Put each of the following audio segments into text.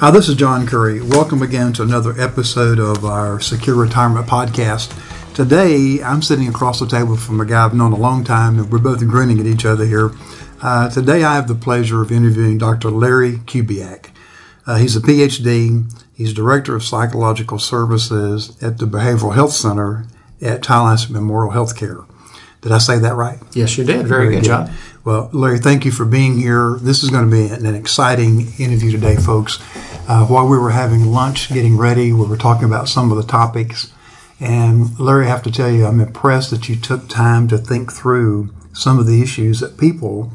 Hi, this is John Curry. Welcome again to another episode of our Secure Retirement Podcast. Today, I'm sitting across the table from a guy I've known a long time, and we're both grinning at each other here. Uh, today, I have the pleasure of interviewing Dr. Larry Kubiak. Uh, he's a PhD. He's Director of Psychological Services at the Behavioral Health Center at Tallahassee Memorial Healthcare. Did I say that right? Yes, you did. Very, Very good, good, John. Well, Larry, thank you for being here. This is going to be an exciting interview today, folks. Uh, while we were having lunch, getting ready, we were talking about some of the topics. And Larry, I have to tell you, I'm impressed that you took time to think through some of the issues that people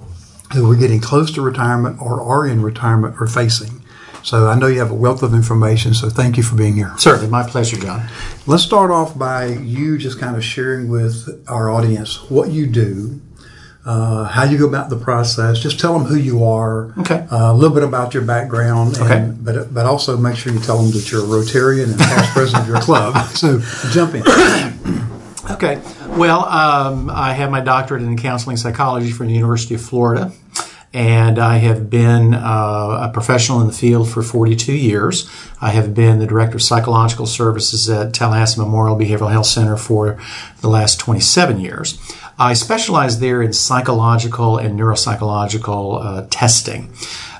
who are getting close to retirement or are in retirement are facing. So I know you have a wealth of information, so thank you for being here. Certainly, my pleasure, John. Let's start off by you just kind of sharing with our audience what you do, uh, how you go about the process. Just tell them who you are. Okay. Uh, a little bit about your background. And, okay. But but also make sure you tell them that you're a Rotarian and past president of your club. So jump in. okay. Well, um, I have my doctorate in counseling psychology from the University of Florida and I have been uh, a professional in the field for 42 years. I have been the director of psychological services at Tallahassee Memorial Behavioral Health Center for the last 27 years. I specialize there in psychological and neuropsychological uh, testing.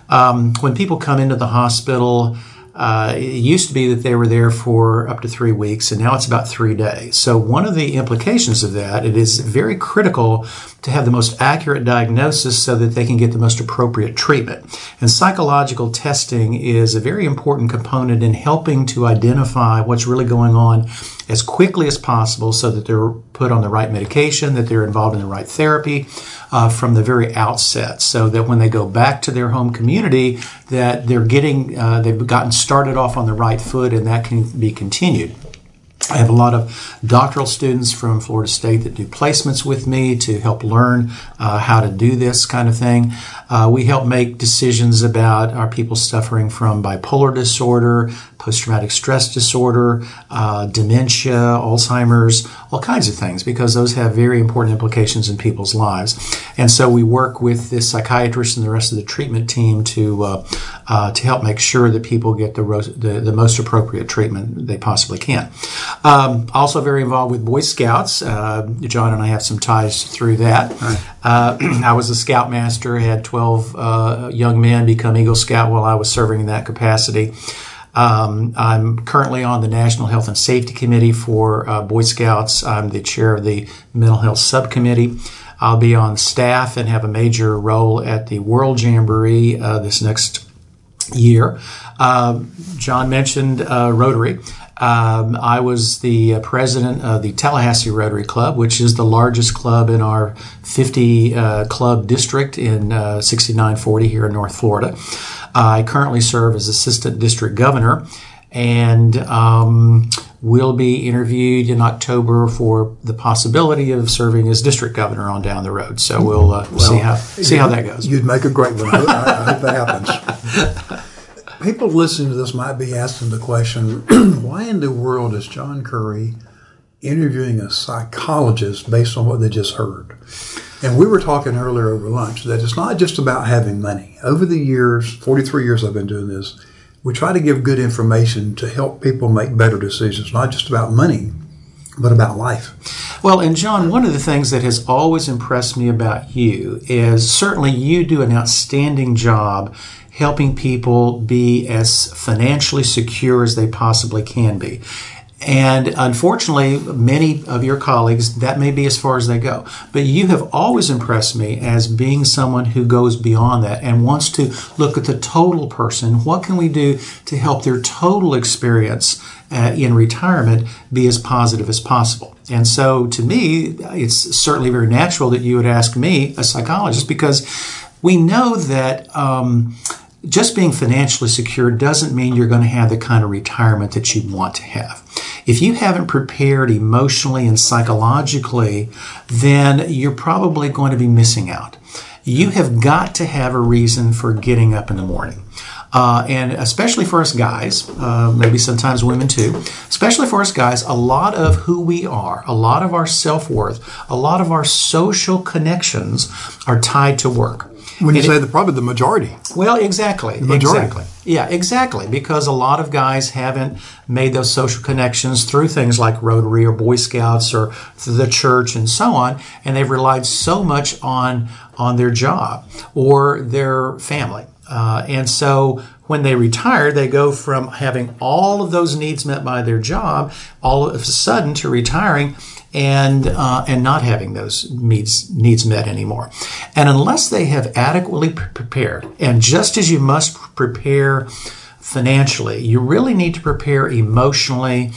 Um, when people come into the hospital, uh, it used to be that they were there for up to three weeks, and now it's about three days. So, one of the implications of that, it is very critical to have the most accurate diagnosis so that they can get the most appropriate treatment. And psychological testing is a very important component in helping to identify what's really going on as quickly as possible so that they're put on the right medication, that they're involved in the right therapy uh, from the very outset, so that when they go back to their home community, that they're getting, uh, they've gotten started off on the right foot and that can be continued. I have a lot of doctoral students from Florida State that do placements with me to help learn uh, how to do this kind of thing. Uh, we help make decisions about are people suffering from bipolar disorder, post traumatic stress disorder, uh, dementia, Alzheimer's, all kinds of things, because those have very important implications in people's lives. And so we work with the psychiatrist and the rest of the treatment team to uh, uh, to help make sure that people get the, the, the most appropriate treatment they possibly can. Um, also, very involved with Boy Scouts. Uh, John and I have some ties through that. Right. Uh, I was a scoutmaster, had 12 uh, young men become Eagle Scout while I was serving in that capacity. Um, I'm currently on the National Health and Safety Committee for uh, Boy Scouts. I'm the chair of the Mental Health Subcommittee. I'll be on staff and have a major role at the World Jamboree uh, this next year. Uh, John mentioned uh, Rotary. Um, I was the uh, president of the Tallahassee Rotary Club, which is the largest club in our 50 uh, club district in uh, 6940 here in North Florida. I currently serve as assistant district governor and um, will be interviewed in October for the possibility of serving as district governor on down the road. So we'll, uh, well, see how see how that goes. You'd make a great one. I, I hope that happens. people listening to this might be asking the question why in the world is John Curry interviewing a psychologist based on what they just heard? And we were talking earlier over lunch that it's not just about having money. Over the years, 43 years I've been doing this, we try to give good information to help people make better decisions, not just about money, but about life. Well, and John, one of the things that has always impressed me about you is certainly you do an outstanding job helping people be as financially secure as they possibly can be. And unfortunately, many of your colleagues, that may be as far as they go. But you have always impressed me as being someone who goes beyond that and wants to look at the total person. What can we do to help their total experience uh, in retirement be as positive as possible? And so to me, it's certainly very natural that you would ask me, a psychologist, because we know that. Um, just being financially secure doesn't mean you're going to have the kind of retirement that you want to have. If you haven't prepared emotionally and psychologically, then you're probably going to be missing out. You have got to have a reason for getting up in the morning. Uh, and especially for us guys, uh, maybe sometimes women too, especially for us guys, a lot of who we are, a lot of our self worth, a lot of our social connections are tied to work. When you And say the probably the majority. well, exactly. majority. Exactly. Yeah, exactly. Because a lot of guys haven't made those social connections through things like Rotary or Boy Scouts or the church and so on, and they've relied so much on on their job or their family. Uh, and so when they retire, they go from having all of those needs met by their job all of a sudden to retiring and uh, and not having those needs needs met anymore. And unless they have adequately prepared, and just as you must prepare financially, you really need to prepare emotionally.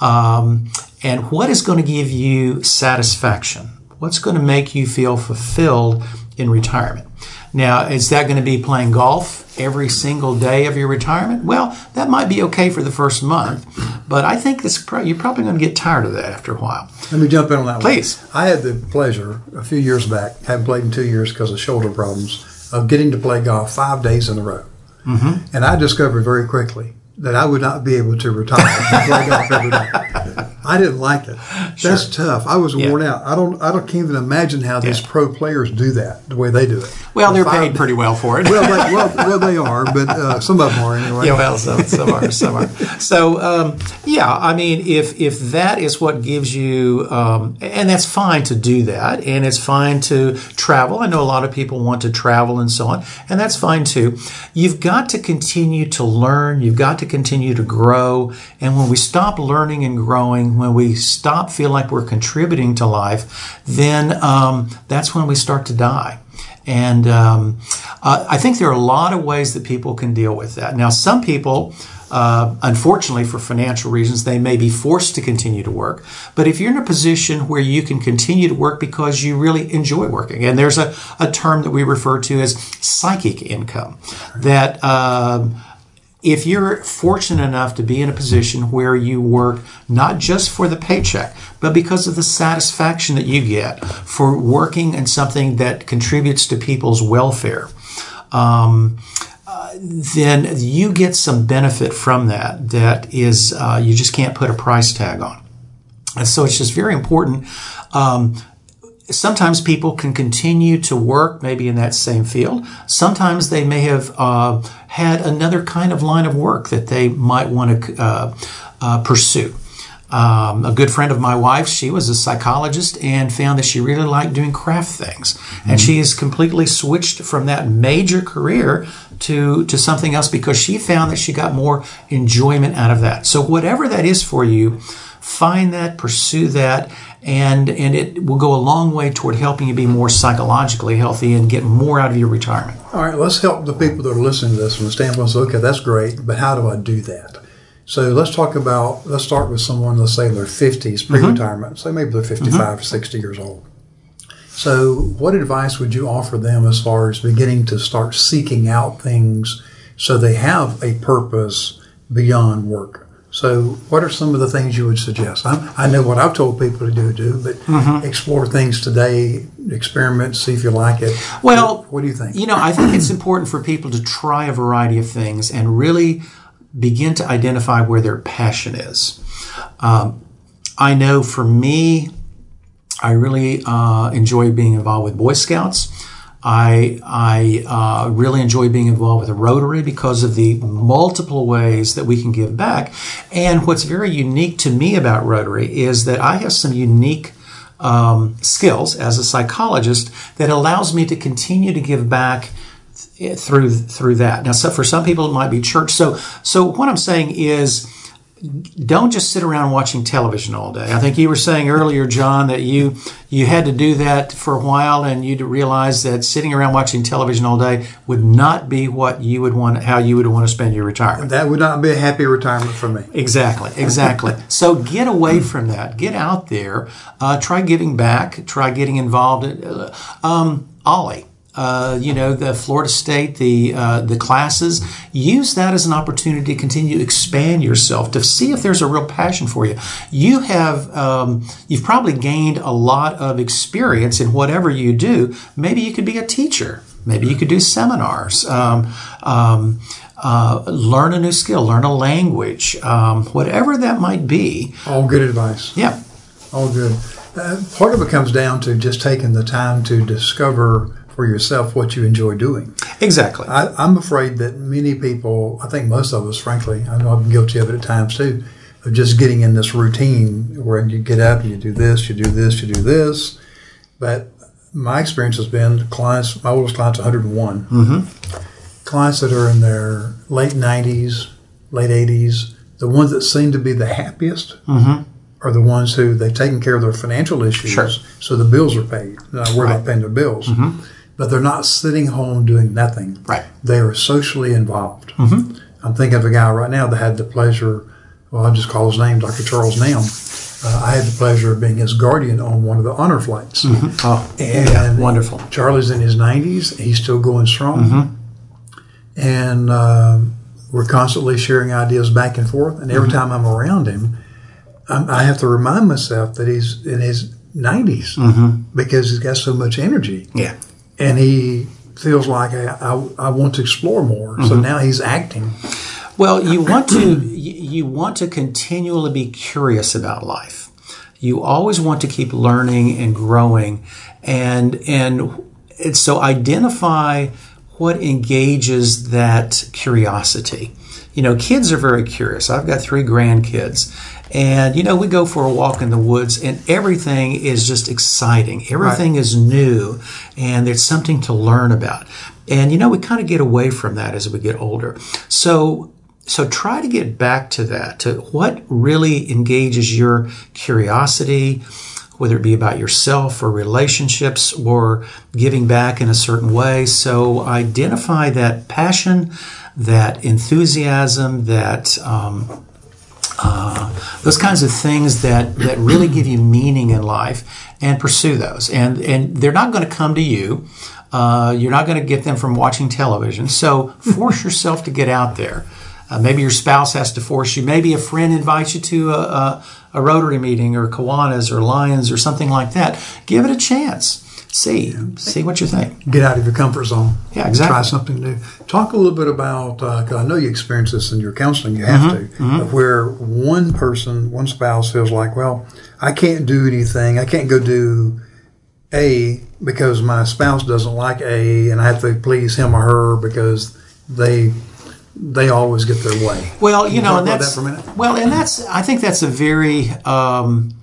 Um, and what is going to give you satisfaction? What's going to make you feel fulfilled in retirement? Now, is that going to be playing golf every single day of your retirement? Well, that might be okay for the first month, but I think this pro- you're probably going to get tired of that after a while. Let me jump in on that one. Please. I had the pleasure a few years back, haven't played in two years because of shoulder problems, of getting to play golf five days in a row. Mm-hmm. And I discovered very quickly that I would not be able to retire and play golf every day. I didn't like it. That's tough. I was worn out. I don't. I don't can't even imagine how these Yeah. pro players do that the way they do it. Well, they're paid pretty well for it. Well, they, well, well, they are, but uh, some of them are anyway. Yeah, well, some, some are, some are. So, um, yeah, I mean, if if that is what gives you, um, and that's fine to do that, and it's fine to travel. I know a lot of people want to travel and so on, and that's fine too. You've got to continue to learn. You've got to continue to grow. And when we stop learning and growing, when we stop feel like we're contributing to life, then um, that's when we start to die. And um, uh, I think there are a lot of ways that people can deal with that. Now, some people, uh, unfortunately, for financial reasons, they may be forced to continue to work. But if you're in a position where you can continue to work because you really enjoy working, and there's a, a term that we refer to as psychic income, that um, if you're fortunate enough to be in a position where you work not just for the paycheck, but because of the satisfaction that you get for working in something that contributes to people's welfare, um, uh, then you get some benefit from that that is uh, you just can't put a price tag on. And so it's just very important. Um, sometimes people can continue to work maybe in that same field. Sometimes they may have uh, had another kind of line of work that they might want to uh, uh, pursue. Um, a good friend of my wife, she was a psychologist and found that she really liked doing craft things. And she has completely switched from that major career to, to something else because she found that she got more enjoyment out of that. So, whatever that is for you, find that, pursue that, and and it will go a long way toward helping you be more psychologically healthy and get more out of your retirement. All right, let's help the people that are listening to this from the standpoint of, okay, that's great, but how do I do that? So let's talk about, let's start with someone, let's say in their 50s, mm-hmm. pre retirement, say maybe they're 55 mm-hmm. or 60 years old. So, what advice would you offer them as far as beginning to start seeking out things so they have a purpose beyond work? So, what are some of the things you would suggest? I, I know what I've told people to do, do, but explore things today, experiment, see if you like it. Well, what, what do you think? You know, I think it's important for people to try a variety of things and really begin to identify where their passion is. Um, I know for me, I really uh, enjoy being involved with Boy Scouts. I, I uh, really enjoy being involved with the Rotary because of the multiple ways that we can give back. And what's very unique to me about Rotary is that I have some unique um, skills as a psychologist that allows me to continue to give back through through that. Now, so for some people, it might be church. So, so what I'm saying is, don't just sit around watching television all day. I think you were saying earlier, John, that you you had to do that for a while, and you'd realize that sitting around watching television all day would not be what you would want, how you would want to spend your retirement. That would not be a happy retirement for me. Exactly, exactly. so get away from that. Get out there. Uh, try giving back. Try getting involved. In, um, OLLI. Uh, you know the Florida State, the uh, the classes. Use that as an opportunity to continue to expand yourself, to see if there's a real passion for you. You have um, you've probably gained a lot of experience in whatever you do. Maybe you could be a teacher. Maybe you could do seminars. Um, um, uh, learn a new skill, learn a language, um, whatever that might be. All good advice. Yeah. All good. Uh, part of it comes down to just taking the time to discover for yourself what you enjoy doing. Exactly. I, I'm afraid that many people, I think most of us, frankly, I know I'm guilty of it at times too, of just getting in this routine where you get up and you do this, you do this, you do this. But my experience has been clients, my oldest client's 101. Mm-hmm. Clients that are in their late 90s, late 80s, the ones that seem to be the happiest Mm-hmm. are the ones who they've taken care of their financial issues, Sure. so the bills are paid. They're not worried Right. about paying their bills, Mm-hmm. But they're not sitting home doing nothing. Right. They are socially involved. Mm-hmm. I'm thinking of a guy right now that had the pleasure. Well, I'll just call his name, Dr. Charles Nam. Uh, I had the pleasure of being his guardian on one of the honor flights. Oh, And yeah, wonderful. Charlie's in his 90s. He's still going strong. Mm-hmm. And um, we're constantly sharing ideas back and forth. And Mm-hmm. every time I'm around him, I'm, I have to remind myself that he's in his 90s Mm-hmm. because he's got so much energy. Yeah. And he feels like I, I, I want to explore more. So Mm-hmm. now he's acting. Well, you want to you want to continually be curious about life. You always want to keep learning and growing, and and, and so identify what engages that curiosity. You know, kids are very curious. I've got three grandkids. And you know, we go for a walk in the woods and everything is just exciting. Everything is new and there's something to learn about. And you know, we kind of get away from that as we get older. So so try to get back to that, to what really engages your curiosity, whether it be about yourself or relationships or giving back in a certain way. So identify that passion, that enthusiasm, that um, uh, those kinds of things that, that really give you meaning in life and pursue those. And, and they're not going to come to you. Uh, you're not going to get them from watching television. So force yourself to get out there. Uh, maybe your spouse has to force you. Maybe a friend invites you to a, a, a Rotary meeting or Kiwanis or Lions or something like that. Give it a chance. See, see what you think. Get out of your comfort zone. Yeah, exactly. Try something new. Talk a little bit about, because I know you experience this in your counseling, you have Mm-hmm. to, where one person, one spouse feels like, well, I can't do anything. I can't go do A because my spouse doesn't like A and I have to please him or her because they they always get their way. Well, you, know, and about that's that for a minute? well, and that's I think that's a very um,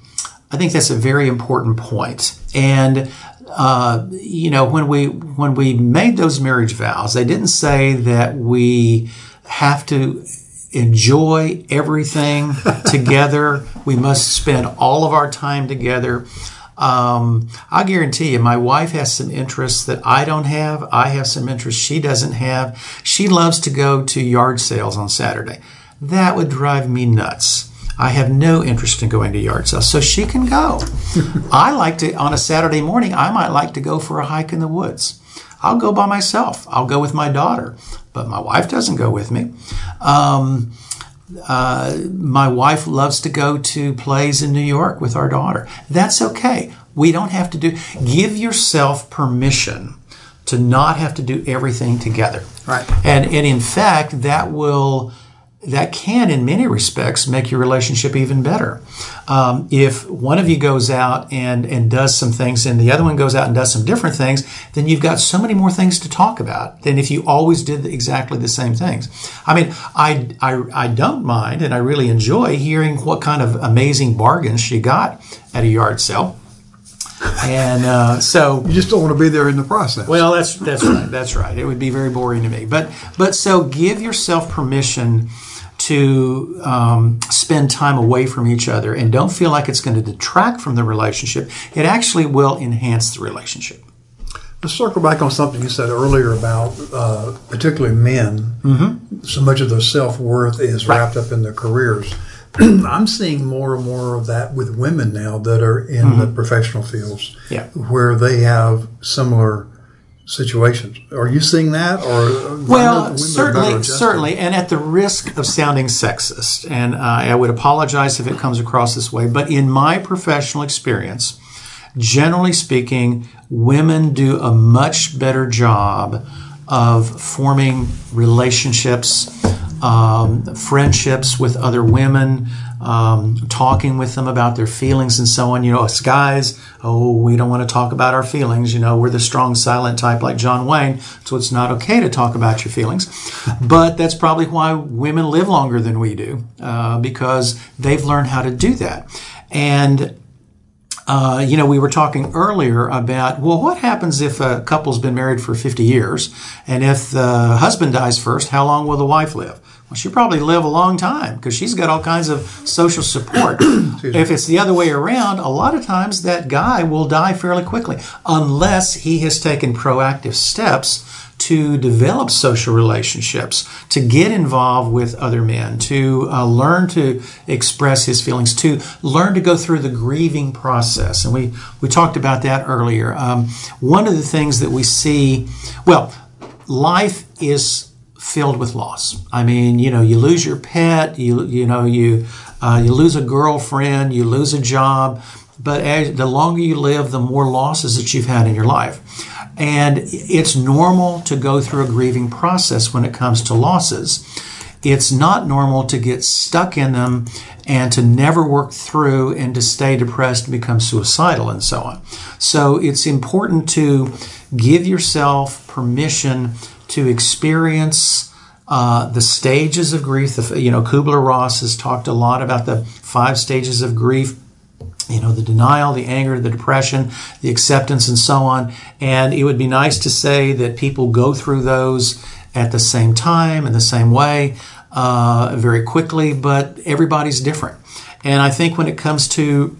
I think that's a very important point. And uh, you know, when we when we made those marriage vows, they didn't say that we have to enjoy everything together. We must spend all of our time together. Um, I guarantee you, my wife has some interests that I don't have. I have some interests she doesn't have. She loves to go to yard sales on Saturday. That would drive me nuts. I have no interest in going to yard sales, so she can go. I like to, on a Saturday morning, I might like to go for a hike in the woods. I'll go by myself. I'll go with my daughter, but my wife doesn't go with me. Um, uh, my wife loves to go to plays in New York with our daughter. That's okay. We don't have to do. Give yourself permission to not have to do everything together. Right. And and in fact, that will that can, in many respects, make your relationship even better. Um, if one of you goes out and, and does some things and the other one goes out and does some different things, then you've got so many more things to talk about than if you always did exactly the same things. I mean, I, I, I don't mind and I really enjoy hearing what kind of amazing bargains she got at a yard sale. And uh, so You just don't want to be there in the process. well, that's that's right. That's right. It would be very boring to me. But but so give yourself permission to um, spend time away from each other, and don't feel like it's going to detract from the relationship. It actually will enhance the relationship. Let's circle back on something you said earlier about uh, particularly men. Mm-hmm. So much of their self worth is wrapped up in their careers. I'm seeing more and more of that with women now that are in the professional fields, Mm-hmm. Yeah. where they have similar situations. Are you seeing that, or I know that women are Well, certainly, certainly, and at the risk of sounding sexist, and uh, I would apologize if it comes across this way, but in my professional experience, generally speaking, women do a much better job of forming relationships, um, friendships with other women, um, talking with them about their feelings and so on. You know, us guys, oh, we don't want to talk about our feelings. You know, we're the strong, silent type like John Wayne, so it's not okay to talk about your feelings. But that's probably why women live longer than we do, uh, because they've learned how to do that. And uh, you know, we were talking earlier about, well, what happens if a couple's been married for 50 years and if the husband dies first, how long will the wife live? Well, she'll probably live a long time because she's got all kinds of social support. if it's the other way around, a lot of times that guy will die fairly quickly unless he has taken proactive steps to develop social relationships, to get involved with other men, to uh, learn to express his feelings, to learn to go through the grieving process. And we, we talked about that earlier. Um, one of the things that we see, well, life is filled with loss. I mean, you know, you lose your pet, you you know, you uh, you lose a girlfriend, you lose a job, but as, the longer you live, the more losses that you've had in your life. And it's normal to go through a grieving process when it comes to losses. It's not normal to get stuck in them and to never work through and to stay depressed and become suicidal and so on. So it's important to give yourself permission to experience uh, the stages of grief. You know, Kubler Ross has talked a lot about the five stages of grief you know, the denial, the anger, the depression, the acceptance, and so on. And it would be nice to say that people go through those at the same time in the same way uh, very quickly, but everybody's different. And I think when it comes to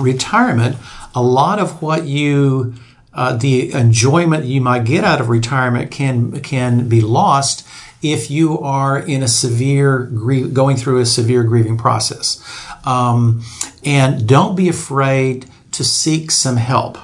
retirement, a lot of what you uh, the enjoyment you might get out of retirement can can be lost if you are in a severe going through a severe grieving process. Um, and don't be afraid to seek some help.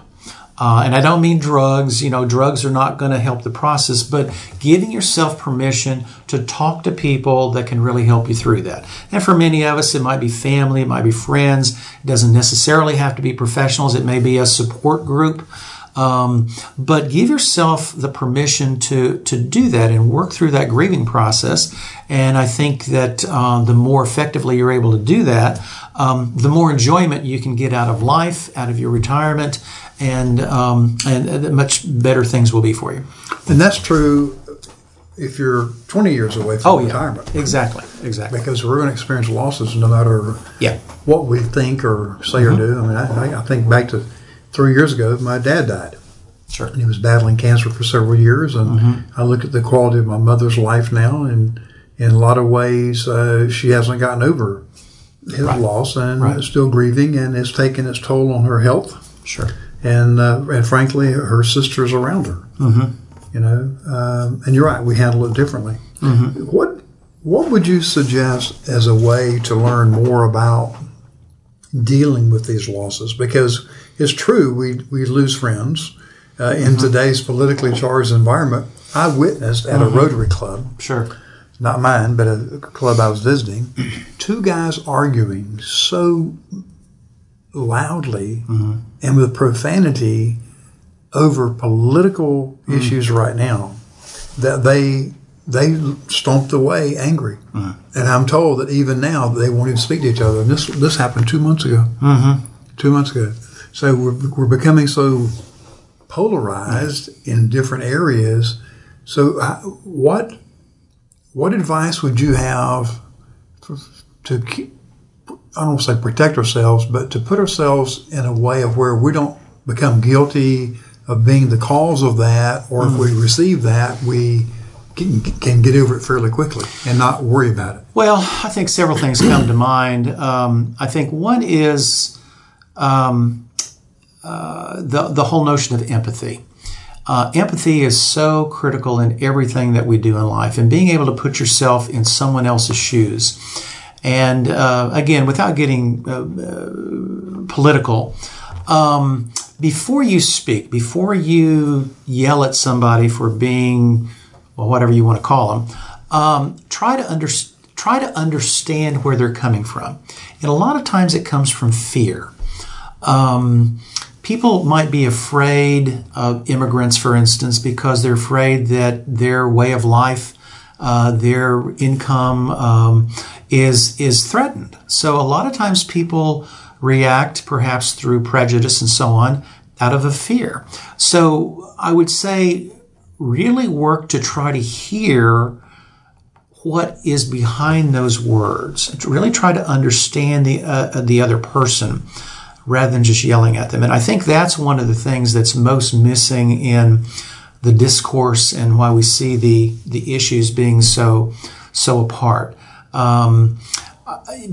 Uh, and I don't mean drugs, you know, drugs are not going to help the process, but giving yourself permission to talk to people that can really help you through that. And for many of us, it might be family, it might be friends, it doesn't necessarily have to be professionals, it may be a support group. Um, but give yourself the permission to to do that and work through that grieving process. And I think that uh, the more effectively you're able to do that, um, the more enjoyment you can get out of life, out of your retirement, and um, and much better things will be for you. And that's true if you're 20 years away from oh, retirement. Yeah. Exactly, exactly. Because we're going to experience losses no matter yeah. what we think or say mm-hmm. or do. I mean, I, I think back to three years ago, my dad died. Sure. And he was battling cancer for several years. And mm-hmm. I look at the quality of my mother's life now, and in a lot of ways, uh, she hasn't gotten over his right. loss and right. is still grieving, and it's taken its toll on her health. Sure. And uh, and frankly, her sisters around her. Mm-hmm. You know, um, and you're right. We handle it differently. Mm-hmm. What What would you suggest as a way to learn more about dealing with these losses? Because it's true, we, we lose friends. Uh, in mm-hmm. today's politically charged environment, I witnessed at mm-hmm. a Rotary Club. Sure. Not mine, but a club I was visiting. Two guys arguing so loudly mm-hmm. and with profanity over political mm-hmm. issues right now that they they stomped away angry. Mm-hmm. And I'm told that even now they won't even speak to each other. And this this happened two months ago. Mm-hmm. Two months ago. So we're, we're becoming so polarized in different areas. So uh, what what advice would you have for, to keep, I don't want to say protect ourselves, but to put ourselves in a way of where we don't become guilty of being the cause of that, or mm-hmm. if we mm. receive that, we can, can, get over it fairly quickly and not worry about it? Well, I think several things come to mind. Um, I think one is um, the, the whole notion of empathy. Uh, empathy is so critical in everything that we do in life, and being able to put yourself in someone else's shoes. And uh, again, without getting uh, uh, political, um, before you speak, before you yell at somebody for being, well, whatever you want to call them, um, try to understand try to understand where they're coming from. And a lot of times it comes from fear. Um, people might be afraid of immigrants, for instance, because they're afraid that their way of life uh, their income um, is is threatened. So a lot of times people react perhaps through prejudice and so on out of a fear. So I would say really work to try to hear what is behind those words. Really try to understand the uh, the other person rather than just yelling at them. And I think that's one of the things that's most missing in the discourse and why we see the the issues being so so apart. Um,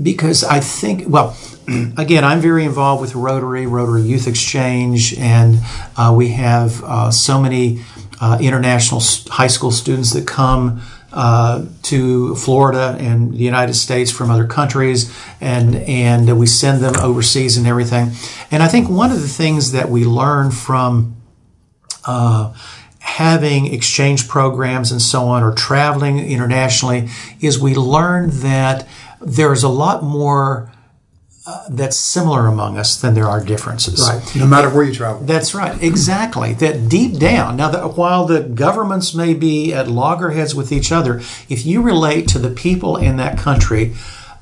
because I think, well, again, I'm very involved with Rotary, Rotary Youth Exchange, and uh, we have uh, so many uh, international high school students that come uh, to Florida and the United States from other countries, and and we send them overseas and everything. And I think one of the things that we learn from uh, having exchange programs and so on, or traveling internationally, is we learn that there's a lot more uh, that's similar among us than there are differences. Right. No matter where you travel. That's right. Exactly. That deep down. Now, the, while the governments may be at loggerheads with each other, if you relate to the people in that country,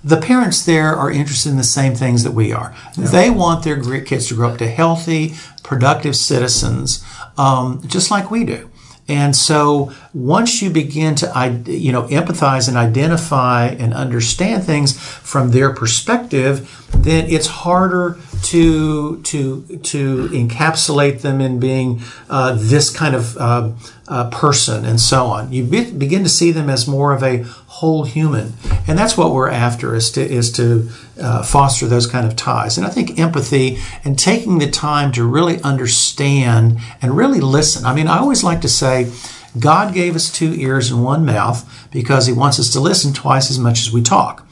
the parents there are interested in the same things that we are. Yeah. They want their kids to grow up to healthy, productive citizens, um, just like we do. And so once you begin to, you know, empathize and identify and understand things from their perspective, then it's harder to to to encapsulate them in being uh, this kind of uh, uh, person and so on. You be, begin to see them as more of a whole human, and that's what we're after is to is to uh, foster those kind of ties. And I think empathy and taking the time to really understand and really listen. I mean, I always like to say. God gave us two ears and one mouth because He wants us to listen twice as much as we talk.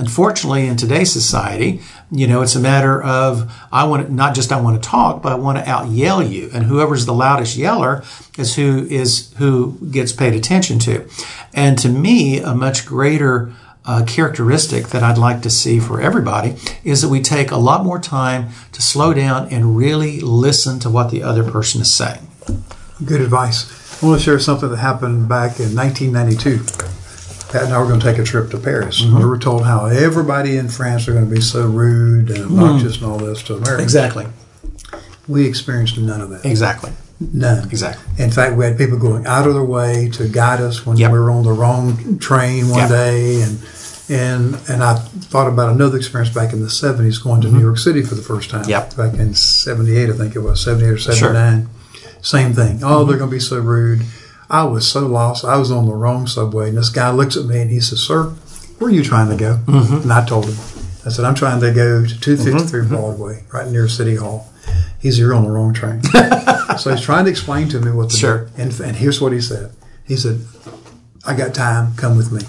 Unfortunately, in today's society, you know, it's a matter of I want to, not just I want to talk, but I want to out yell you, and whoever's the loudest yeller is who is who gets paid attention to. And to me, a much greater uh, characteristic that I'd like to see for everybody is that we take a lot more time to slow down and really listen to what the other person is saying. Good advice. I want to share something that happened back in 1992. Pat and I were going to take a trip to Paris. Mm-hmm. We were told how everybody in France are going to be so rude and obnoxious mm. and all this to Americans. Exactly. We experienced none of that. Exactly. None. Exactly. In fact, we had people going out of their way to guide us when yep. we were on the wrong train one yep. day, and and and I thought about another experience back in the seventies, going to mm-hmm. New York City for the first time. Yep. Back in seventy eight, I think it was seventy eight or seventy nine. Sure. Same thing. Oh, mm-hmm. they're going to be so rude. I was so lost. I was on the wrong subway. And this guy looks at me and he says, Sir, where are you trying to go? Mm-hmm. And I told him, I said, I'm trying to go to 253 mm-hmm. Broadway, right near City Hall. He's You're on the wrong train. so he's trying to explain to me what to sure. do. And, and here's what he said He said, I got time. Come with me.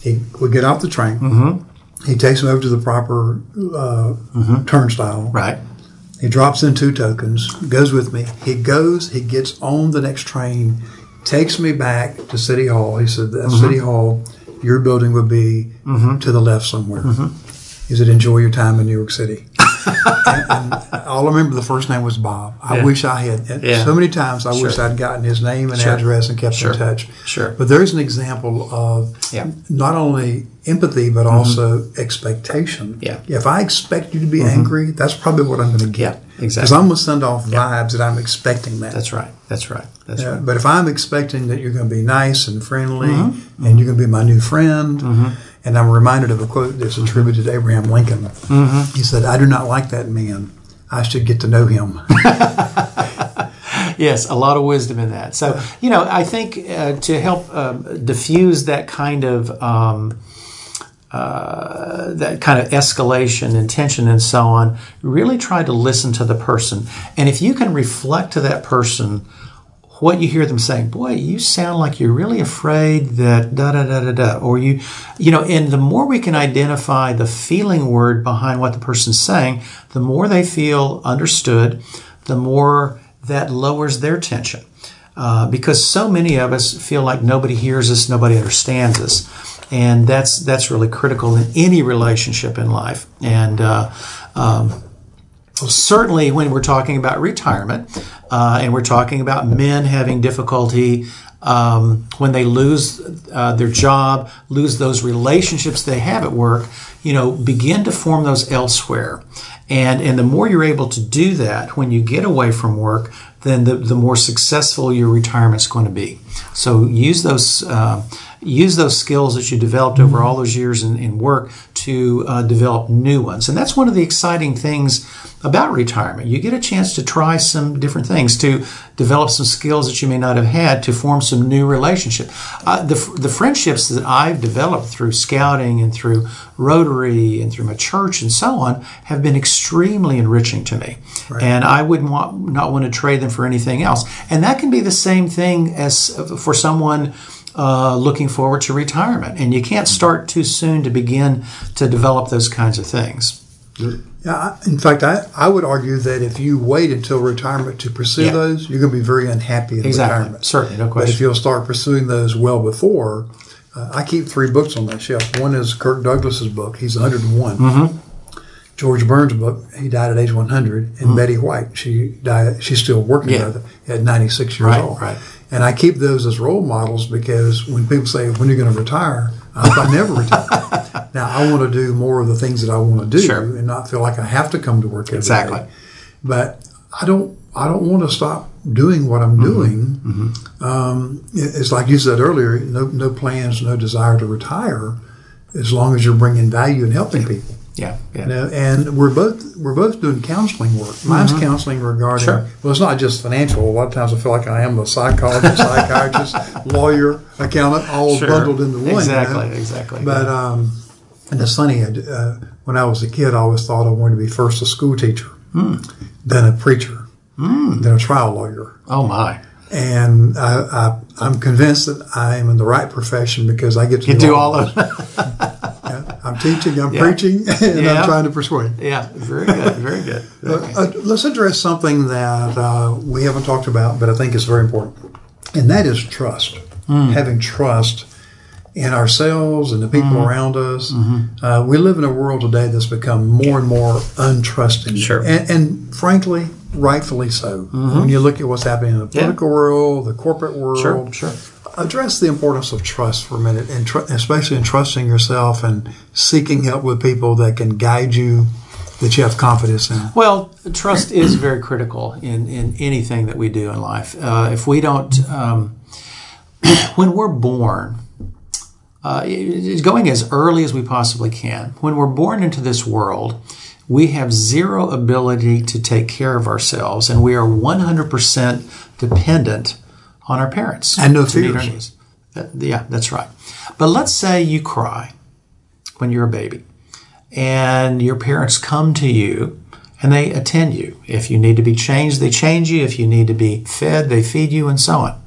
He would get off the train. Mm-hmm. He takes me over to the proper uh, mm-hmm. turnstile. Right. He drops in two tokens, goes with me. He goes, he gets on the next train takes me back to City Hall. He said, That mm-hmm. City Hall, your building would be mm-hmm. to the left somewhere. Mm-hmm. He said, enjoy your time in New York City. And, and all I remember the first name was Bob. I yeah. wish I had. Yeah. So many times I sure. wish I'd gotten his name and sure. address and kept sure. in touch. Sure. But there's an example of yeah. not only empathy but mm-hmm. also expectation. Yeah. If I expect you to be mm-hmm. angry, that's probably what I'm going to get. Yeah, exactly. Because I'm going to send off vibes that I'm expecting that. That's right. That's right. That's right. But if I'm expecting that you're going to be nice and friendly mm-hmm. and you're going to be my new friend mm-hmm. And I'm reminded of a quote that's attributed to Abraham Lincoln. Mm-hmm. He said, I do not like that man. I should get to know him. yes, a lot of wisdom in that. So, you know, I think uh, to help uh, diffuse that kind of. Um, uh, that kind of escalation and tension and so on, really try to listen to the person. And if you can reflect to that person what you hear them saying, boy, you sound like you're really afraid that da da da da da, or you, you know, and the more we can identify the feeling word behind what the person's saying, the more they feel understood, the more that lowers their tension. Uh, because so many of us feel like nobody hears us, nobody understands us, and that's that's really critical in any relationship in life. And uh, um, certainly when we're talking about retirement uh, and we're talking about men having difficulty um, when they lose uh, their job, lose those relationships they have at work, you know, begin to form those elsewhere. And, and the more you're able to do that when you get away from work, then the, the more successful your retirement is going to be. So use those uh, use those skills that you developed over all those years in, in work to uh, develop new ones. And that's one of the exciting things about retirement. You get a chance to try some different things, to develop some skills that you may not have had, to form some new relationship. Uh, the, the friendships that I've developed through scouting and through Rotary and through my church and so on have been extremely enriching to me. Right. And I wouldn't want, not want to trade them for anything else. And that can be the same thing as for someone uh, looking forward to retirement. And you can't start too soon to begin to develop those kinds of things. Yeah, in fact, I, I would argue that if you wait until retirement to pursue yeah. those, you're going to be very unhappy in exactly. retirement. Certainly, no question. But if you'll start pursuing those well before, uh, I keep three books on that shelf. One is Kirk Douglas's book. He's 101. Mm-hmm. George Burns' book. He died at age 100, and mm-hmm. Betty White. She died. She's still working yeah. at 96 years right, old. Right. And I keep those as role models because when people say, when are you going to retire? I I never retire. now, I want to do more of the things that I want to do sure. and not feel like I have to come to work every exactly. day. But I don't, I don't want to stop doing what I'm mm-hmm. doing. Mm-hmm. Um, it's like you said earlier, no, no plans, no desire to retire as long as you're bringing value and helping people. Yeah, yeah. You know, and we're both we're both doing counseling work. Mine's mm-hmm. counseling regarding sure. well, it's not just financial. A lot of times I feel like I am a psychologist, psychiatrist, lawyer, accountant, all sure. bundled into one. Exactly, you know? exactly. But yeah. um, and it's funny. Uh, when I was a kid, I always thought I wanted to be first a school teacher, mm. then a preacher, mm. then a trial lawyer. Oh my! And I, I, am convinced that I am in the right profession because I get to you do all of I'm teaching, I'm yeah. preaching, and yeah. I'm trying to persuade. Yeah, very good, very good. Uh, uh, let's address something that uh, we haven't talked about, but I think is very important, and that is trust. Mm. Having trust in ourselves and the people mm-hmm. around us. Mm-hmm. Uh, we live in a world today that's become more and more untrusting. Sure. And, and frankly, rightfully so. Mm-hmm. When you look at what's happening in the political yeah. world, the corporate world, sure, sure address the importance of trust for a minute, and tr- especially in trusting yourself and seeking help with people that can guide you, that you have confidence in. Well, trust is very critical in, in anything that we do in life. Uh, if we don't, um, when we're born, uh, going as early as we possibly can. When we're born into this world, we have zero ability to take care of ourselves, and we are 100% dependent on our parents and no fears. That, yeah, that's right. But let's say you cry when you're a baby, and your parents come to you and they attend you. If you need to be changed, they change you. If you need to be fed, they feed you, and so on.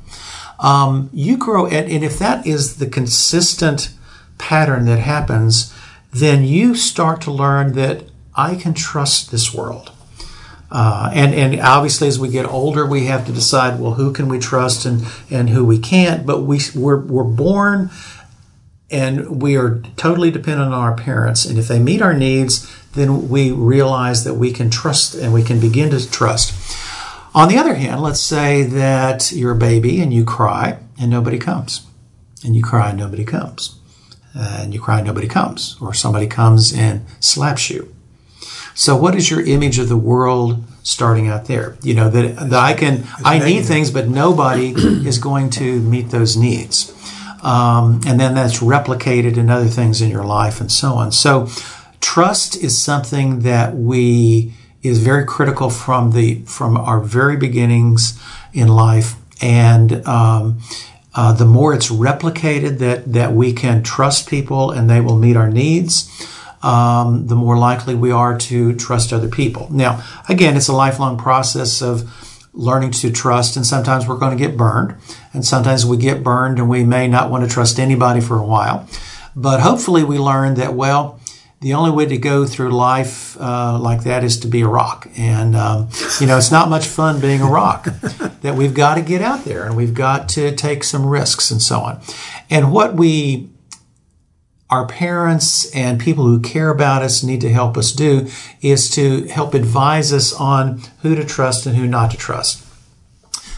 Um, you grow, and, and if that is the consistent pattern that happens, then you start to learn that I can trust this world. Uh, and and obviously, as we get older, we have to decide well who can we trust and and who we can't. But we we're, we're born and we are totally dependent on our parents. And if they meet our needs, then we realize that we can trust and we can begin to trust. On the other hand, let's say that you're a baby and you cry and nobody comes, and you cry and nobody comes, and you cry and nobody comes, or somebody comes and slaps you so what is your image of the world starting out there? You know, that, that I can, I need things, but nobody is going to meet those needs. Um, and then that's replicated in other things in your life and so on. So trust is something that we, is very critical from the, from our very beginnings in life. And, um, uh, the more it's replicated that, that we can trust people and they will meet our needs, um, the more likely we are to trust other people. Now, again, it's a lifelong process of learning to trust, and sometimes we're going to get burned, and sometimes we get burned and we may not want to trust anybody for a while. But hopefully, we learn that, well, the only way to go through life uh, like that is to be a rock. And, um, you know, it's not much fun being a rock. that we've got to get out there and we've got to take some risks and so on. And what we our parents and people who care about us need to help us do is to help advise us on who to trust and who not to trust.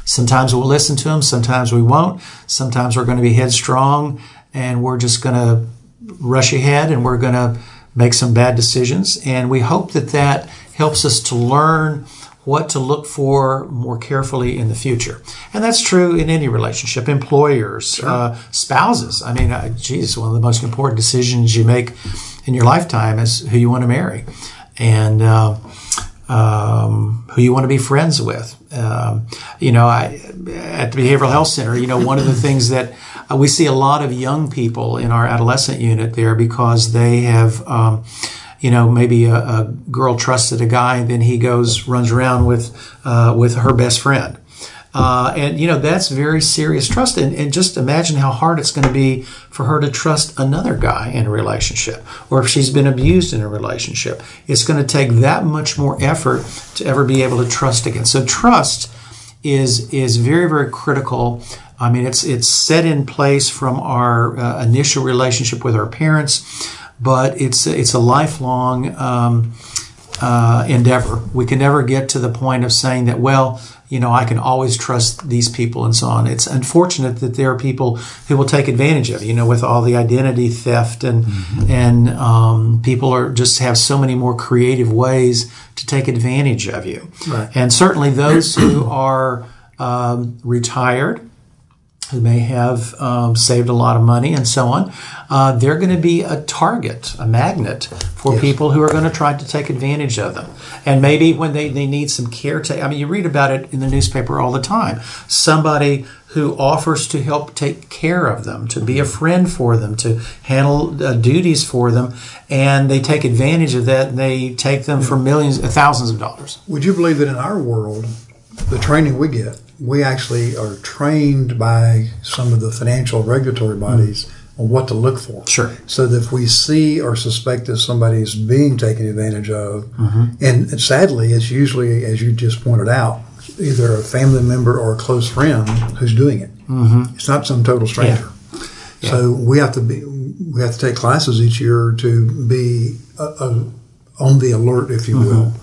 Sometimes we'll listen to them, sometimes we won't. Sometimes we're going to be headstrong and we're just going to rush ahead and we're going to make some bad decisions. And we hope that that helps us to learn what to look for more carefully in the future. And that's true in any relationship, employers, sure. uh, spouses. I mean, uh, geez, one of the most important decisions you make in your lifetime is who you want to marry and uh, um, who you want to be friends with. Um, you know, I, at the Behavioral Health Center, you know, one of the things that uh, we see a lot of young people in our adolescent unit there because they have. Um, you know, maybe a, a, girl trusted a guy, and then he goes runs around with uh, with her best friend. Uh, and you know that's very serious trust. And, and, just imagine how hard it's going to be for her to trust another guy in a relationship or if she's been abused in a relationship. It's going to take that much more effort to ever be able to trust again. So trust is is very very critical. I mean it's it's set in place from our uh, initial relationship with our parents but it's it's a lifelong um, uh, endeavor. We can never get to the point of saying that, well, you know, I can always trust these people and so on. It's unfortunate that there are people who will take advantage of you you know with all the identity theft and mm-hmm. and um, people are just have so many more creative ways to take advantage of you. Right. And certainly those who are um, retired who may have um, saved a lot of money and so on, uh, they're going to be a target, a magnet for yes. people who are going to try to take advantage of them. And maybe when they, they need some care, I mean, you read about it in the newspaper all the time. Somebody who offers to help take care of them, to be a friend for them, to handle uh, duties for them, and they take advantage of that and they take them for millions, thousands of dollars. Would you believe that in our world, the training we get, we actually are trained by some of the financial regulatory bodies mm-hmm. on what to look for. Sure. So that if we see or suspect that somebody is being taken advantage of, mm-hmm. and sadly, it's usually, as you just pointed out, either a family member or a close friend who's doing it. Mm-hmm. It's not some total stranger. Yeah. Yeah. So we have to be we have to take classes each year to be uh, uh, on the alert, if you will.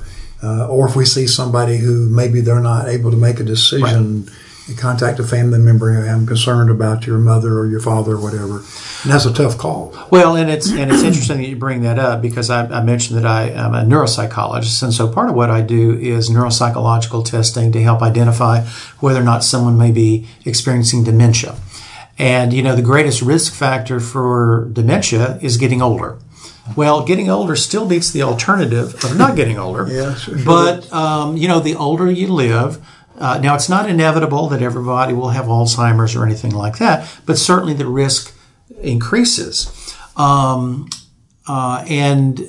Uh, or if we see somebody who maybe they're not able to make a decision, right. contact a family member I'm concerned about your mother or your father or whatever. And that's a tough call. Well, and it's and it's interesting that you bring that up because I, I mentioned that I am a neuropsychologist, and so part of what I do is neuropsychological testing to help identify whether or not someone may be experiencing dementia. And you know, the greatest risk factor for dementia is getting older. Well, getting older still beats the alternative of not getting older. yeah, sure, but um, you know, the older you live, uh, now it's not inevitable that everybody will have Alzheimer's or anything like that, but certainly the risk increases. Um, uh, and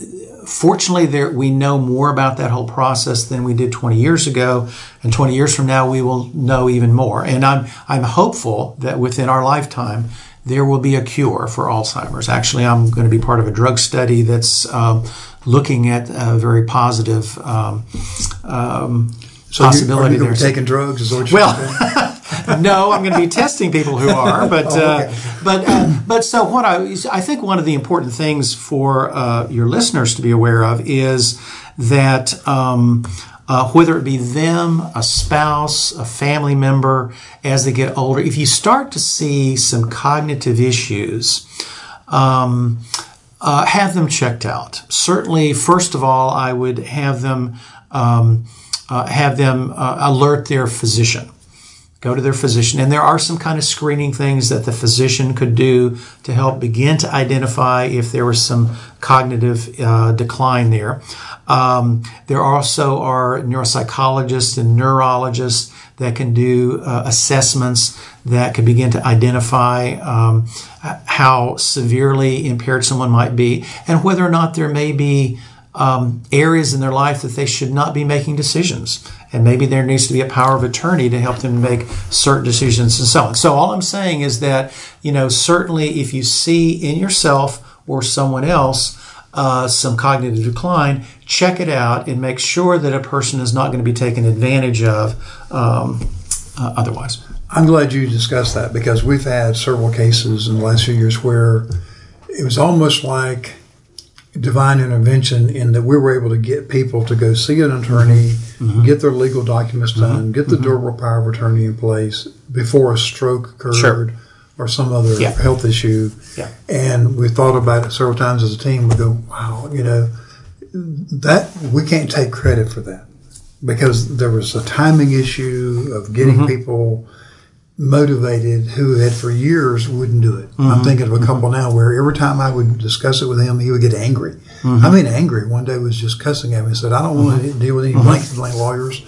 fortunately, there we know more about that whole process than we did 20 years ago, and 20 years from now we will know even more. And I'm I'm hopeful that within our lifetime there will be a cure for Alzheimer's. Actually, I'm going to be part of a drug study that's um, looking at a very positive um, so possibility you, are you there. Taking drugs is what well, no, I'm going to be testing people who are, but oh, okay. uh, but uh, but so what I I think one of the important things for uh, your listeners to be aware of is that. Um, uh, whether it be them, a spouse, a family member, as they get older, if you start to see some cognitive issues, um, uh, have them checked out. Certainly, first of all, I would have them um, uh, have them uh, alert their physician go to their physician. And there are some kind of screening things that the physician could do to help begin to identify if there was some cognitive uh, decline there. Um, there also are neuropsychologists and neurologists that can do uh, assessments that can begin to identify um, how severely impaired someone might be and whether or not there may be um, areas in their life that they should not be making decisions. And maybe there needs to be a power of attorney to help them make certain decisions and so on. So all I'm saying is that, you know, certainly if you see in yourself or someone else uh, some cognitive decline, check it out and make sure that a person is not going to be taken advantage of um, uh, otherwise. I'm glad you discussed that because we've had several cases in the last few years where it was almost like divine intervention in that we were able to get people to go see an attorney, Mm-hmm. get their legal documents done, get the durable power of attorney in place before a stroke occurred Sure. or some other Yeah. health issue. Yeah. And we thought about it several times as a team. We go, wow, you know, that we can't take credit for that because there was a timing issue of getting Mm-hmm. people motivated who had for years wouldn't do it. Mm-hmm. I'm thinking of a couple now where every time I would discuss it with him, he would get angry. Mm-hmm. I mean, angry. One day was just cussing at me and said, I don't want to deal with Mm-hmm. any blank, blank lawyers.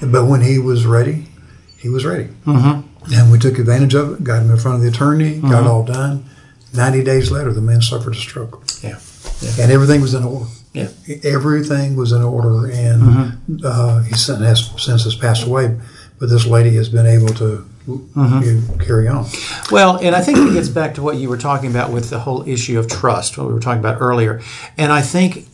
But when he was ready, he was ready. Mm-hmm. And we took advantage of it, got him in front of the attorney, got it all done. 90 days later, the man suffered a stroke. Yeah. And everything was in order. Yeah. Everything was in order. And Mm-hmm. uh, he since has, since has passed away. But this lady has been able to Mm-hmm. you carry on. Well, and I think it gets back to what you were talking about with the whole issue of trust, what we were talking about earlier. And I think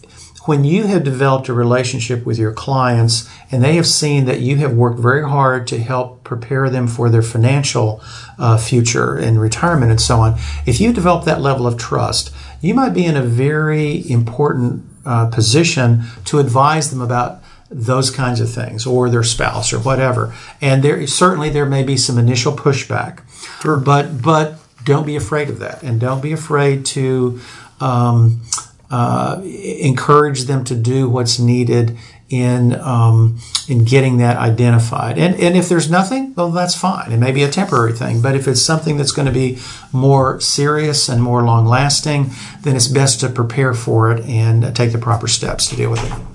when you have developed a relationship with your clients and they have seen that you have worked very hard to help prepare them for their financial uh, future and retirement and so on, if you develop that level of trust, you might be in a very important uh, position to advise them about those kinds of things or their spouse or whatever. And there certainly there may be some initial pushback Sure. but but don't be afraid of that. And don't be afraid to um, uh, encourage them to do what's needed in um, in getting that identified. And and if there's nothing well that's fine. It may be a temporary thing but if it's something that's going to be more serious and more long lasting then it's best to prepare for it and take the proper steps to deal with it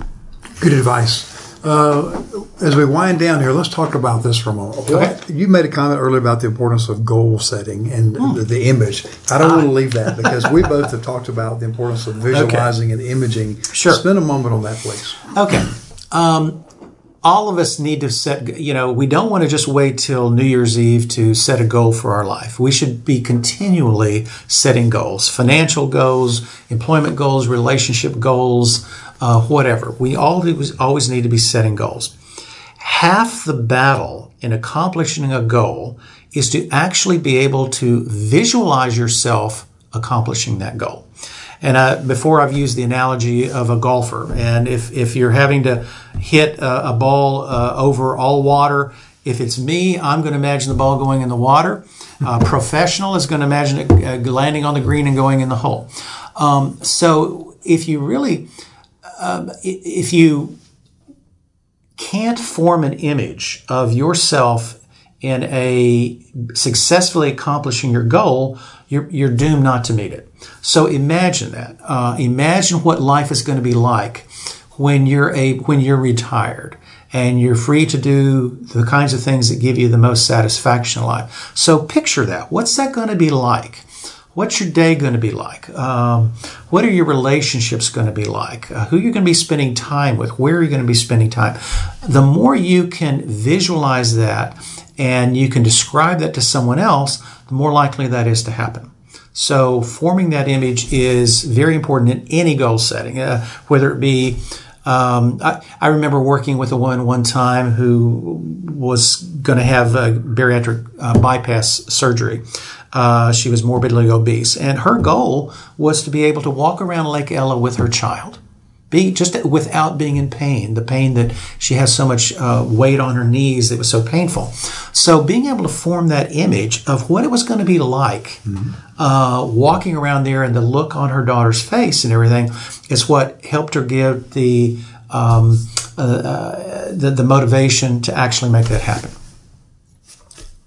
Good advice. Uh, as we wind down here, let's talk about this for a moment. Okay. What- You made a comment earlier about the importance of goal setting and the, the image. I don't want to leave that because we both have talked about the importance of visualizing and imaging. Sure. Spend a moment on that, please. Okay. Um, all of us need to set, you know, we don't want to just wait till New Year's Eve to set a goal for our life. We should be continually setting goals, financial goals, employment goals, relationship goals, uh, whatever. We always, always need to be setting goals. Half the battle in accomplishing a goal is to actually be able to visualize yourself accomplishing that goal. And uh, before I've used the analogy of a golfer, and if, if you're having to hit a, a ball uh, over all water, if it's me, I'm going to imagine the ball going in the water. Uh, professional is going to imagine it uh, landing on the green and going in the hole. Um, so if you really, um, if you can't form an image of yourself in a successfully accomplishing your goal, you're, you're doomed not to meet it. So imagine that. Uh, imagine what life is going to be like when you're a when you're retired and you're free to do the kinds of things that give you the most satisfaction in life. So picture that. What's that going to be like? What's your day going to be like? Um, what are your relationships going to be like? Uh, who are you going to be spending time with? Where are you going to be spending time? The more you can visualize that and you can describe that to someone else, the more likely that is to happen. So forming that image is very important in any goal setting, uh, whether it be um, I, I remember working with a woman one time who was going to have a bariatric uh, bypass surgery. Uh, she was morbidly obese, and her goal was to be able to walk around Lake Ella with her child, be just without being in pain. The pain that she has so much uh, weight on her knees that was so painful. So being able to form that image of what it was going to be like uh, walking around there and the look on her daughter's face and everything is what helped her give the um, uh, uh, the, the motivation to actually make that happen.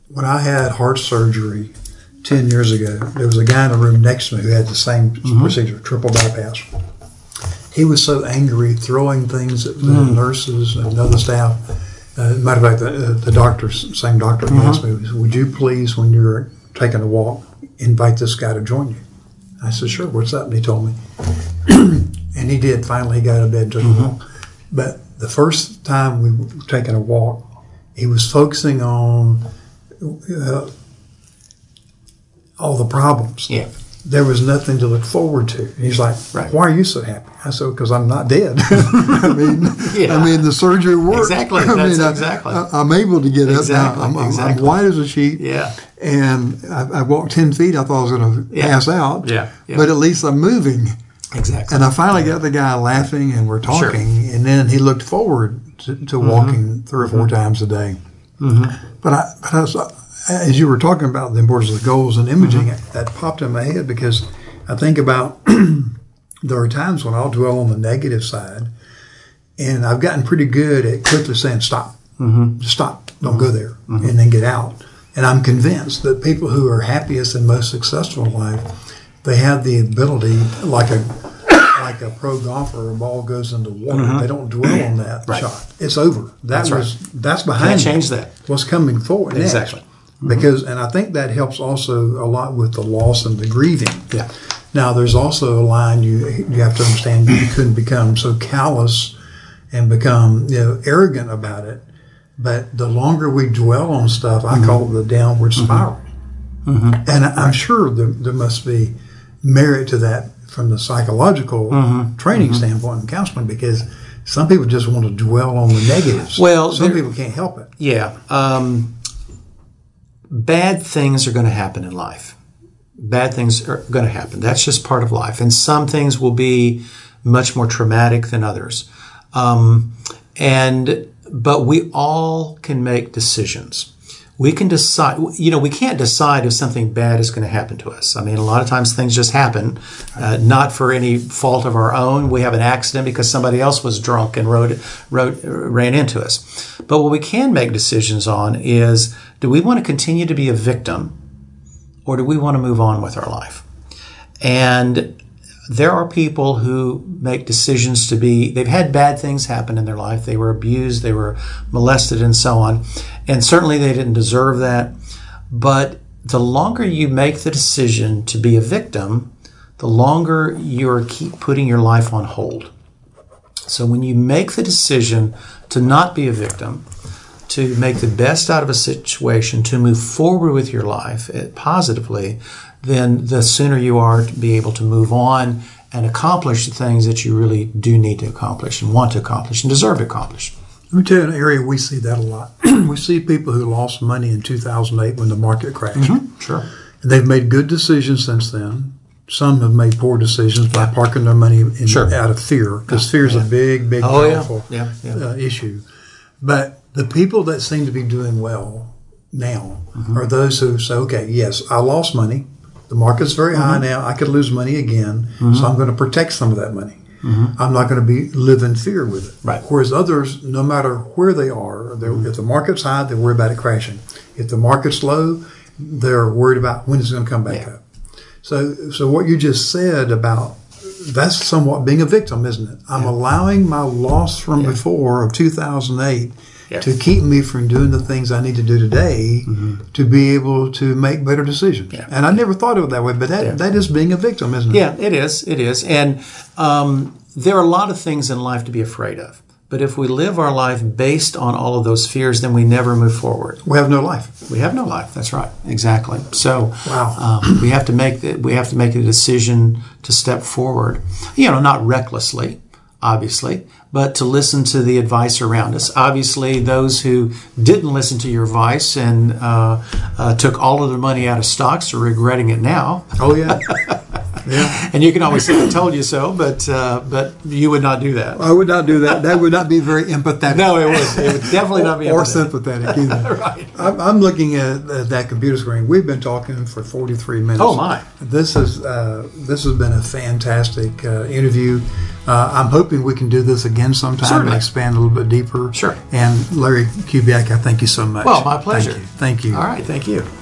When I had heart surgery 10 years ago, there was a guy in the room next to me who had the same mm-hmm. procedure, triple bypass. He was so angry, throwing things at the mm. nurses and other staff. Uh, matter of fact, the, uh, the doctor, same doctor, he asked mm-hmm. me, "Would you please, when you're taking a walk, invite this guy to join you?" I said, "Sure." What's up? And he told me, and he did. Finally, he got out of bed and took a mm-hmm. walk. But the first time we were taking a walk, he was focusing on uh, all the problems. Yeah. There was nothing to look forward to. He's like, Right. "Why are you so happy?" I said, "Because I'm not dead. I mean, Yeah. I mean, the surgery worked. Exactly. I mean, I- exactly. I, am able to get Exactly. up now. I'm, I'm- I'm white as a sheet. Yeah. and I, I walked ten feet. I thought I was going to Yeah. pass out. Yeah, yeah. But at least I'm moving. Exactly. And I finally got the guy laughing, and we're Sure. talking. And then he looked forward to, to mm-hmm. walking three or 4 mm-hmm. times a day. Mm-hmm. But I, but I was, as you were talking about the importance of the goals and imaging, mm-hmm. that popped in my head because I think about there are times when I'll dwell on the negative side, and I've gotten pretty good at quickly saying stop, mm-hmm. just stop, don't mm-hmm. go there, and then get out. And I'm convinced that people who are happiest and most successful in life, they have the ability, like a like a pro golfer, a ball goes into water. They don't dwell on that Right. shot. It's over. That That's right. was that's behind. Can't change that. What's coming forward next. Exactly. Because, and I think that helps also a lot with the loss and the grieving. Yeah. Now, there's also a line you you have to understand. You couldn't become so callous and become you know arrogant about it. But the longer we dwell on stuff, I call it mm-hmm. the downward mm-hmm. spiral. And I'm sure there, there must be merit to that from the psychological training standpoint and counseling because some people just want to dwell on the negatives. Well, some people can't help it. Yeah. Um, bad things are going to happen in life. Bad things are going to happen. That's just part of life. And some things will be much more traumatic than others. Um, and, but we all can make decisions. We can decide, you know, we can't decide if something bad is going to happen to us. I mean, a lot of times things just happen, uh, not for any fault of our own. We have an accident because somebody else was drunk and rode, rode, ran into us. But what we can make decisions on is do we want to continue to be a victim or do we want to move on with our life? And there are people who make decisions to be, they've had bad things happen in their life. They were abused, they were molested, and so on. And certainly they didn't deserve that. But the longer you make the decision to be a victim, the longer you're keep putting your life on hold. So when you make the decision to not be a victim, to make the best out of a situation, to move forward with your life eh, positively, then the sooner you are to be able to move on and accomplish the things that you really do need to accomplish and want to accomplish and deserve to accomplish. Let me tell you an area we see that a lot. we see people who lost money in 2008 when the market crashed. Sure. And they've made good decisions since then. Some have made poor decisions by parking their money in, Sure. out of fear, because fear is a big, big, Oh, yeah. powerful Yeah, yeah. Uh, issue. But the people that seem to be doing well now Mm-hmm. are those who say, okay, yes, I lost money. The market's very high Mm-hmm. now. I could lose money again. So I'm going to protect some of that money. I'm not going to be live in fear with it. Mm-hmm. Right. Whereas others, no matter where they are, they're, if the market's high, they worry about it crashing. If the market's low, they're worried about when it's going to come back Yeah. up. So, so what you just said about that's somewhat being a victim, isn't it? I'm allowing my loss from before of 2008 Yeah. to keep me from doing the things I need to do today to be able to make better decisions. Mm-hmm. Yeah. And I never thought of it that way, but that, that is being a victim, isn't it? Yeah, it is. It is. And um, there are a lot of things in life to be afraid of. But if we live our life based on all of those fears, then we never move forward. We have no life. We have no life. That's right. Exactly. So Wow. um, we have to make the, we have to make a decision to step forward. You know, not recklessly, obviously, but to listen to the advice around us. Obviously, those who didn't listen to your advice and uh, uh, took all of their money out of stocks are regretting it now. Oh, yeah. yeah. And you can always say, "I told you so," but uh, but you would not do that. I would not do that. That would not be very empathetic. No, it would. It would definitely not be or sympathetic either. Right. I'm, I'm looking at, at that computer screen. We've been talking for 43 minutes. Oh, my. This is uh, this has been a fantastic uh, interview. Uh, I'm hoping we can do this again sometime Certainly. and expand a little bit deeper. Sure. And Larry Kubiak, I thank you so much. Well, my pleasure. Thank you. Thank you. All right. Thank you.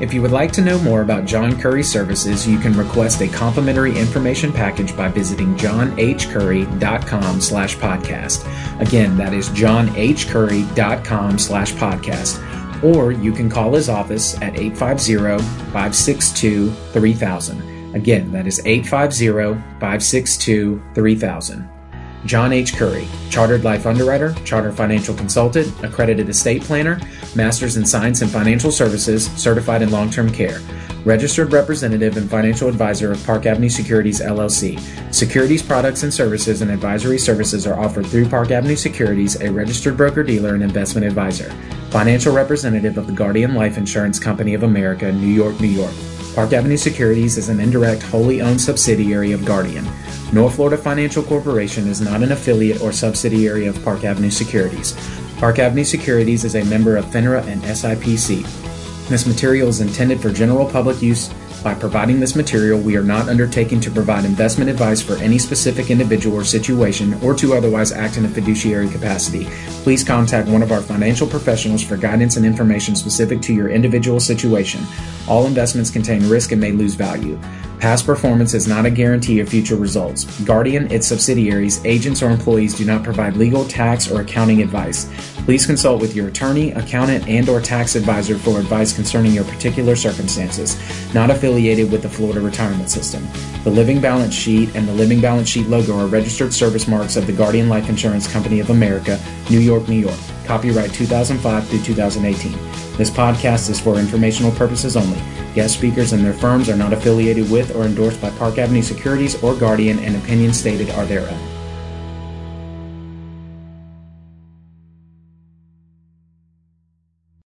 If you would like to know more about John Curry services, you can request a complimentary information package by visiting johnhcurry.com slash podcast. Again, that is johnhcurry.com slash podcast. Or you can call his office at 850-562-3000. Again, that is 850-562-3000. John H. Curry, Chartered Life Underwriter, Chartered Financial Consultant, Accredited Estate Planner, Masters in Science and Financial Services, Certified in Long Term Care, Registered Representative and Financial Advisor of Park Avenue Securities LLC. Securities products and services and advisory services are offered through Park Avenue Securities, a registered broker dealer and investment advisor. Financial representative of the Guardian Life Insurance Company of America, New York, New York. Park Avenue Securities is an indirect, wholly owned subsidiary of Guardian. North Florida Financial Corporation is not an affiliate or subsidiary of Park Avenue Securities. Park Avenue Securities is a member of FINRA and SIPC. This material is intended for general public use by providing this material, we are not undertaking to provide investment advice for any specific individual or situation or to otherwise act in a fiduciary capacity. Please contact one of our financial professionals for guidance and information specific to your individual situation. All investments contain risk and may lose value. Past performance is not a guarantee of future results. Guardian, its subsidiaries, agents, or employees do not provide legal, tax, or accounting advice. Please consult with your attorney, accountant, and or tax advisor for advice concerning your particular circumstances. Not affiliated with the Florida Retirement System. The Living Balance Sheet and the Living Balance Sheet logo are registered service marks of the Guardian Life Insurance Company of America, New York, New York. Copyright 2005 through 2018. This podcast is for informational purposes only. Guest speakers and their firms are not affiliated with or endorsed by Park Avenue Securities or Guardian, and opinions stated are their own.